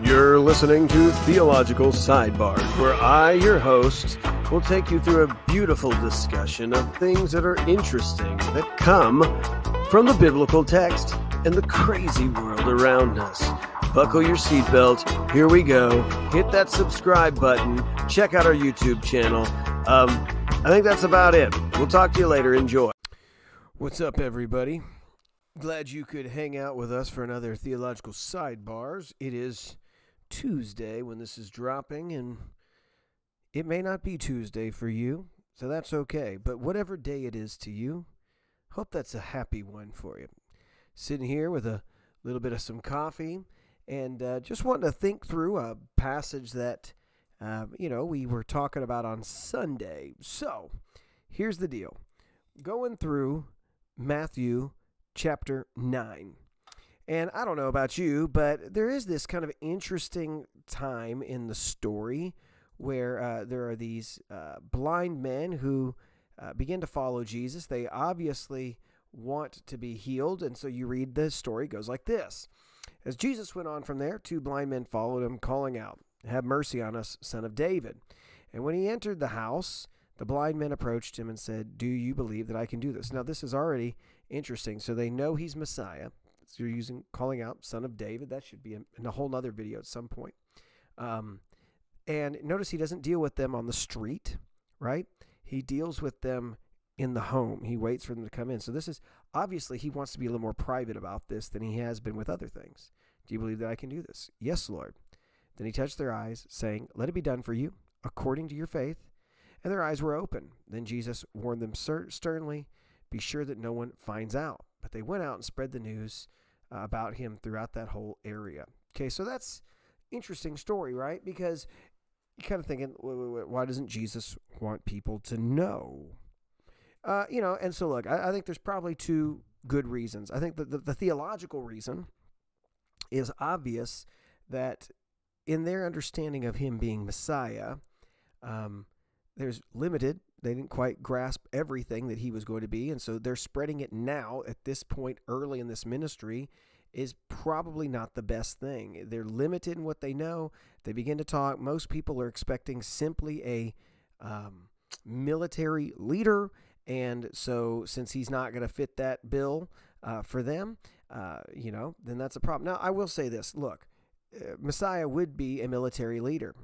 You're listening to Theological Sidebars, where I, your host, will take you through a beautiful discussion of things that are interesting that come from the biblical text and the crazy world around us. Buckle your seatbelt. Here we go. Hit that subscribe button. Check out our YouTube channel. Um, I think that's about it. We'll talk to you later. Enjoy. What's up, everybody? Glad you could hang out with us for another Theological Sidebars. It is Tuesday when this is dropping, and it may not be Tuesday for you, so that's okay. But whatever day it is to you, hope that's a happy one for you. Sitting here with a little bit of some coffee, and uh, just wanting to think through a passage that, uh, you know, we were talking about on Sunday. So here's the deal going through Matthew chapter 9. And I don't know about you, but there is this kind of interesting time in the story where uh, there are these uh, blind men who uh, begin to follow Jesus. They obviously want to be healed. And so you read the story goes like this As Jesus went on from there, two blind men followed him, calling out, Have mercy on us, son of David. And when he entered the house, the blind men approached him and said, Do you believe that I can do this? Now, this is already interesting. So they know he's Messiah. So you're using calling out son of David. That should be in, a whole other video at some point. Um, and notice he doesn't deal with them on the street, right? He deals with them in the home. He waits for them to come in. So this is obviously he wants to be a little more private about this than he has been with other things. Do you believe that I can do this? Yes, Lord. Then he touched their eyes, saying, Let it be done for you, according to your faith. And their eyes were open. Then Jesus warned them sternly, Be sure that no one finds out. But they went out and spread the news uh, about him throughout that whole area. Okay, so that's interesting story, right? Because you're kind of thinking, why doesn't Jesus want people to know? Uh, you know, and so look, I, I, think there's probably two good reasons. I think that the, the theological reason is obvious that in their understanding of him being Messiah, um, there's limited. They didn't quite grasp everything that he was going to be, and so they're spreading it now at this point early in this ministry is probably not the best thing. They're limited in what they know. They begin to talk. Most people are expecting simply a um, military leader, and so since he's not going to fit that bill uh, for them, uh, you know, then that's a problem. Now, I will say this: look, uh, Messiah would be a military leader.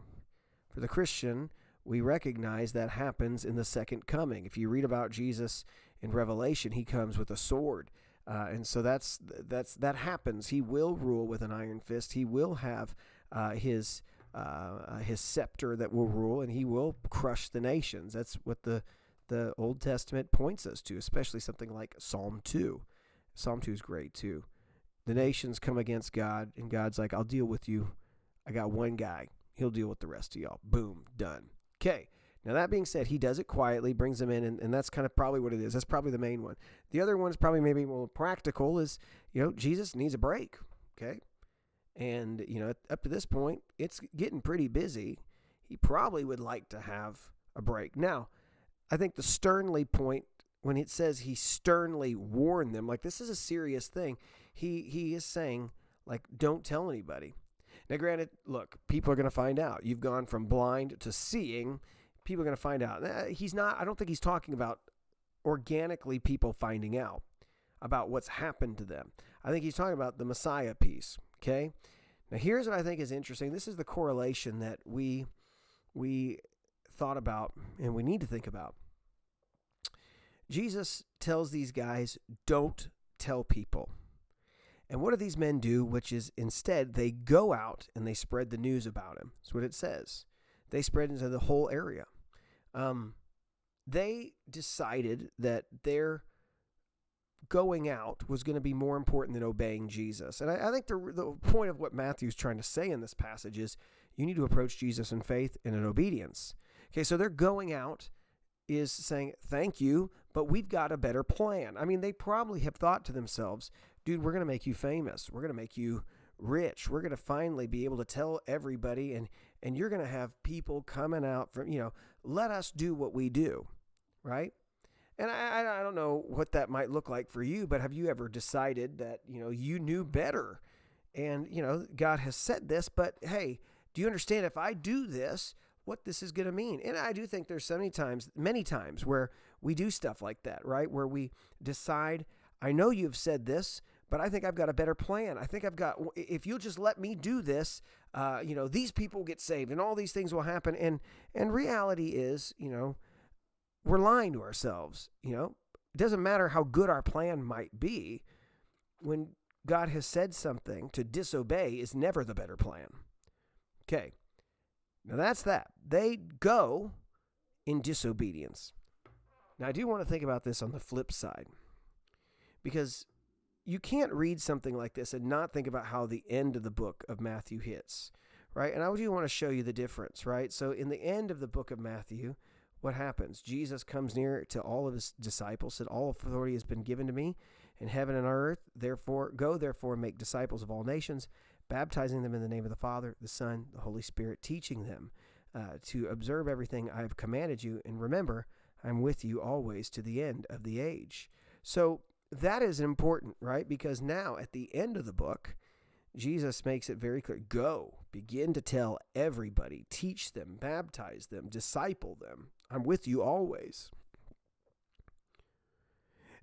For the Christian, we recognize that happens in the second coming. If you read about Jesus in Revelation, he comes with a sword. Uh, and so that's that's that happens. He will rule with an iron fist. He will have uh, his uh, his scepter that will rule, and he will crush the nations. That's what the the Old Testament points us to, especially something like Psalm two. Psalm two is great too. The nations come against God, and God's like, "I'll deal with you. I got one guy. He'll deal with the rest of y'all. Boom, done." Okay. Now, that being said, he does it quietly, brings them in, and, and that's kind of probably what it is. That's probably the main one. The other one is probably maybe more practical is, you know, Jesus needs a break, okay? And, you know, up to this point, it's getting pretty busy. He probably would like to have a break. Now, I think the sternly point, when it says he sternly warned them, like this is a serious thing, he, he is saying, like, don't tell anybody. Now, granted, look, people are going to find out. You've gone from blind to seeing people are going to find out. He's not, I don't think he's talking about organically people finding out about what's happened to them. I think he's talking about the Messiah piece. Okay. Now, here's what I think is interesting. This is the correlation that we we thought about and we need to think about. Jesus tells these guys, "Don't tell people." And what do these men do? Which is instead they go out and they spread the news about him. That's what it says. They spread into the whole area um, they decided that their going out was going to be more important than obeying Jesus. And I, I think the, the point of what Matthew's trying to say in this passage is you need to approach Jesus in faith and in obedience. Okay, so they're going out is saying, thank you, but we've got a better plan. I mean, they probably have thought to themselves, dude, we're going to make you famous. We're going to make you rich. We're going to finally be able to tell everybody and and you're going to have people coming out from, you know, let us do what we do, right? And I, I don't know what that might look like for you, but have you ever decided that, you know, you knew better And, you know, God has said this, but hey, do you understand if I do this, what this is going to mean? And I do think there's so many times, many times where we do stuff like that, right? Where we decide, I know you've said this, but I think I've got a better plan. I think I've got, if you'll just let me do this, uh, you know, these people get saved and all these things will happen. And, and reality is, you know, we're lying to ourselves, you know, it doesn't matter how good our plan might be when God has said something to disobey is never the better plan. Okay. Now that's that. They go in disobedience. Now I do want to think about this on the flip side because you can't read something like this and not think about how the end of the book of Matthew hits, right? And I do want to show you the difference, right? So in the end of the book of Matthew, what happens? Jesus comes near to all of his disciples, said, All authority has been given to me in heaven and earth. Therefore, go therefore and make disciples of all nations, baptizing them in the name of the Father, the Son, the Holy Spirit, teaching them uh, to observe everything I have commanded you. And remember, I'm with you always to the end of the age. So that is important, right? Because now at the end of the book, Jesus makes it very clear go, begin to tell everybody, teach them, baptize them, disciple them. I'm with you always.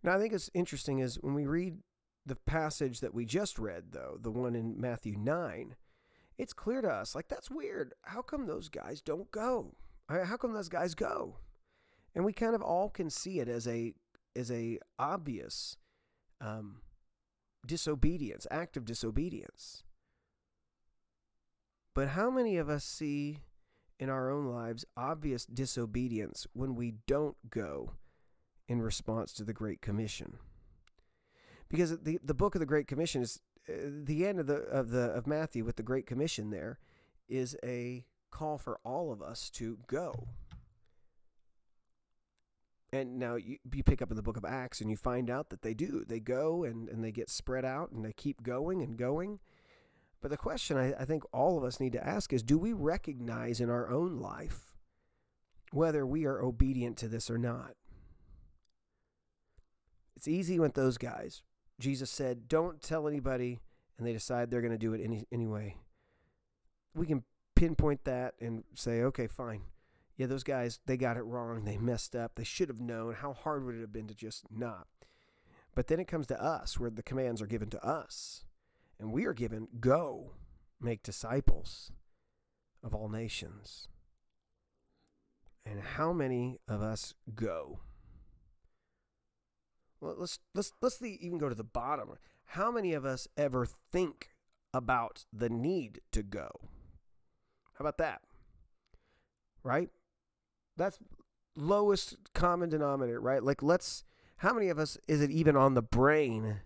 Now, I think it's interesting is when we read the passage that we just read, though, the one in Matthew 9, it's clear to us like, that's weird. How come those guys don't go? How come those guys go? And we kind of all can see it as a as a obvious um, disobedience, act of disobedience. But how many of us see in our own lives obvious disobedience when we don't go in response to the Great Commission? Because the the book of the Great Commission is uh, the end of the of the of Matthew with the Great Commission. There is a call for all of us to go. And now you, you pick up in the book of Acts and you find out that they do. They go and, and they get spread out and they keep going and going. But the question I, I think all of us need to ask is do we recognize in our own life whether we are obedient to this or not? It's easy with those guys. Jesus said, don't tell anybody, and they decide they're going to do it any, anyway. We can pinpoint that and say, okay, fine yeah, those guys, they got it wrong. They messed up. They should have known. How hard would it have been to just not? But then it comes to us where the commands are given to us. And we are given go, make disciples of all nations. And how many of us go? Let's let's let's even go to the bottom. How many of us ever think about the need to go? How about that? Right? That's lowest common denominator, right? Like let's how many of us is it even on the brain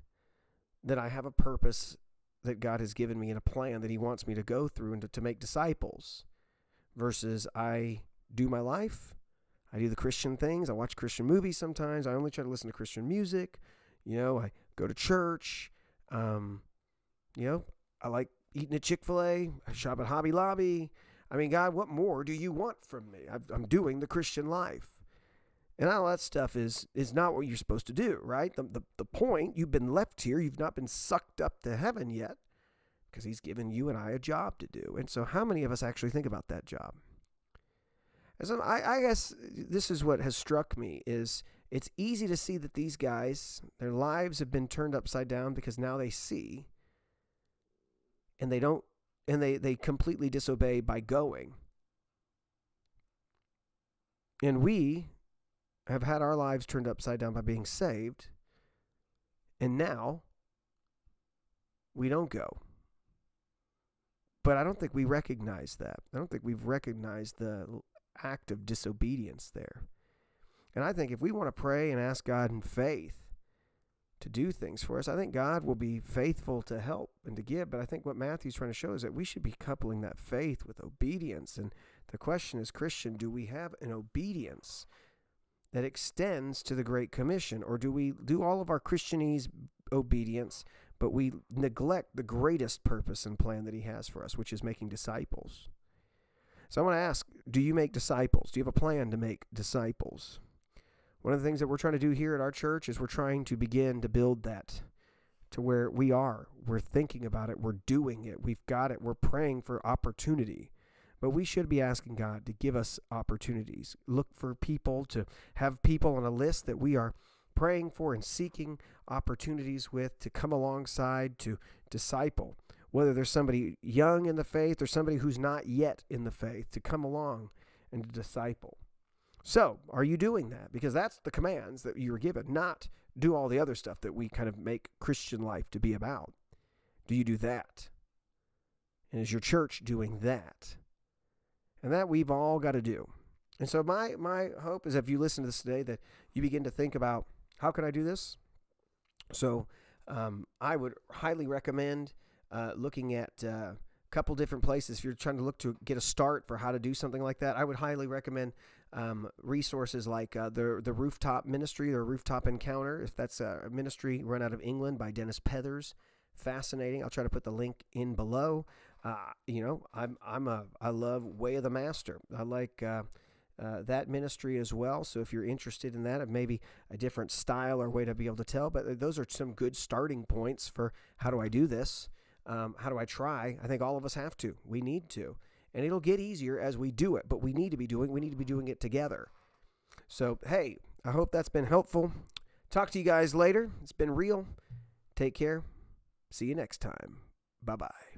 that I have a purpose that God has given me and a plan that he wants me to go through and to, to make disciples versus I do my life, I do the Christian things, I watch Christian movies sometimes, I only try to listen to Christian music, you know, I go to church, um, you know, I like eating at Chick-fil-A, I shop at Hobby Lobby, I mean, God, what more do you want from me? i am doing the Christian life. And all that stuff is is not what you're supposed to do, right? The, the, the point, you've been left here, you've not been sucked up to heaven yet because he's given you and I a job to do. And so how many of us actually think about that job? So I, I guess this is what has struck me is it's easy to see that these guys, their lives have been turned upside down because now they see and they don't and they, they completely disobey by going. And we have had our lives turned upside down by being saved, and now we don't go. But I don't think we recognize that. I don't think we've recognized the act of disobedience there. And I think if we want to pray and ask God in faith to do things for us. I think God will be faithful to help and to give, but I think what Matthew's trying to show is that we should be coupling that faith with obedience. And the question is, Christian, do we have an obedience that extends to the Great Commission, or do we do all of our Christianese obedience, but we neglect the greatest purpose and plan that He has for us, which is making disciples? So I want to ask, do you make disciples? Do you have a plan to make disciples? One of the things that we're trying to do here at our church is we're trying to begin to build that to where we are. We're thinking about it, we're doing it, we've got it, we're praying for opportunity. But we should be asking God to give us opportunities. Look for people, to have people on a list that we are praying for and seeking opportunities with to come alongside to disciple. Whether there's somebody young in the faith or somebody who's not yet in the faith, to come along and to disciple. So, are you doing that? Because that's the commands that you were given, not do all the other stuff that we kind of make Christian life to be about. Do you do that? And is your church doing that? And that we've all got to do. And so my my hope is if you listen to this today that you begin to think about how can I do this? So um, I would highly recommend uh, looking at uh, couple different places. If you're trying to look to get a start for how to do something like that i would highly recommend um, resources like uh, the the rooftop ministry or rooftop encounter. If that's a ministry run out of england by dennis pethers fascinating. I'll try to put the link in below. Uh, you know i'm i'm a i love way of the master. I like uh, uh, that ministry as well. So if you're interested in that, maybe a different style or way to be able to tell, but those are some good starting points for how do I do this? Um, how do I try? I think all of us have to. We need to. And it'll get easier as we do it, but we need to be doing we need to be doing it together. So, hey, I hope that's been helpful. Talk to you guys later. It's been real. Take care. See you next time. Bye-bye.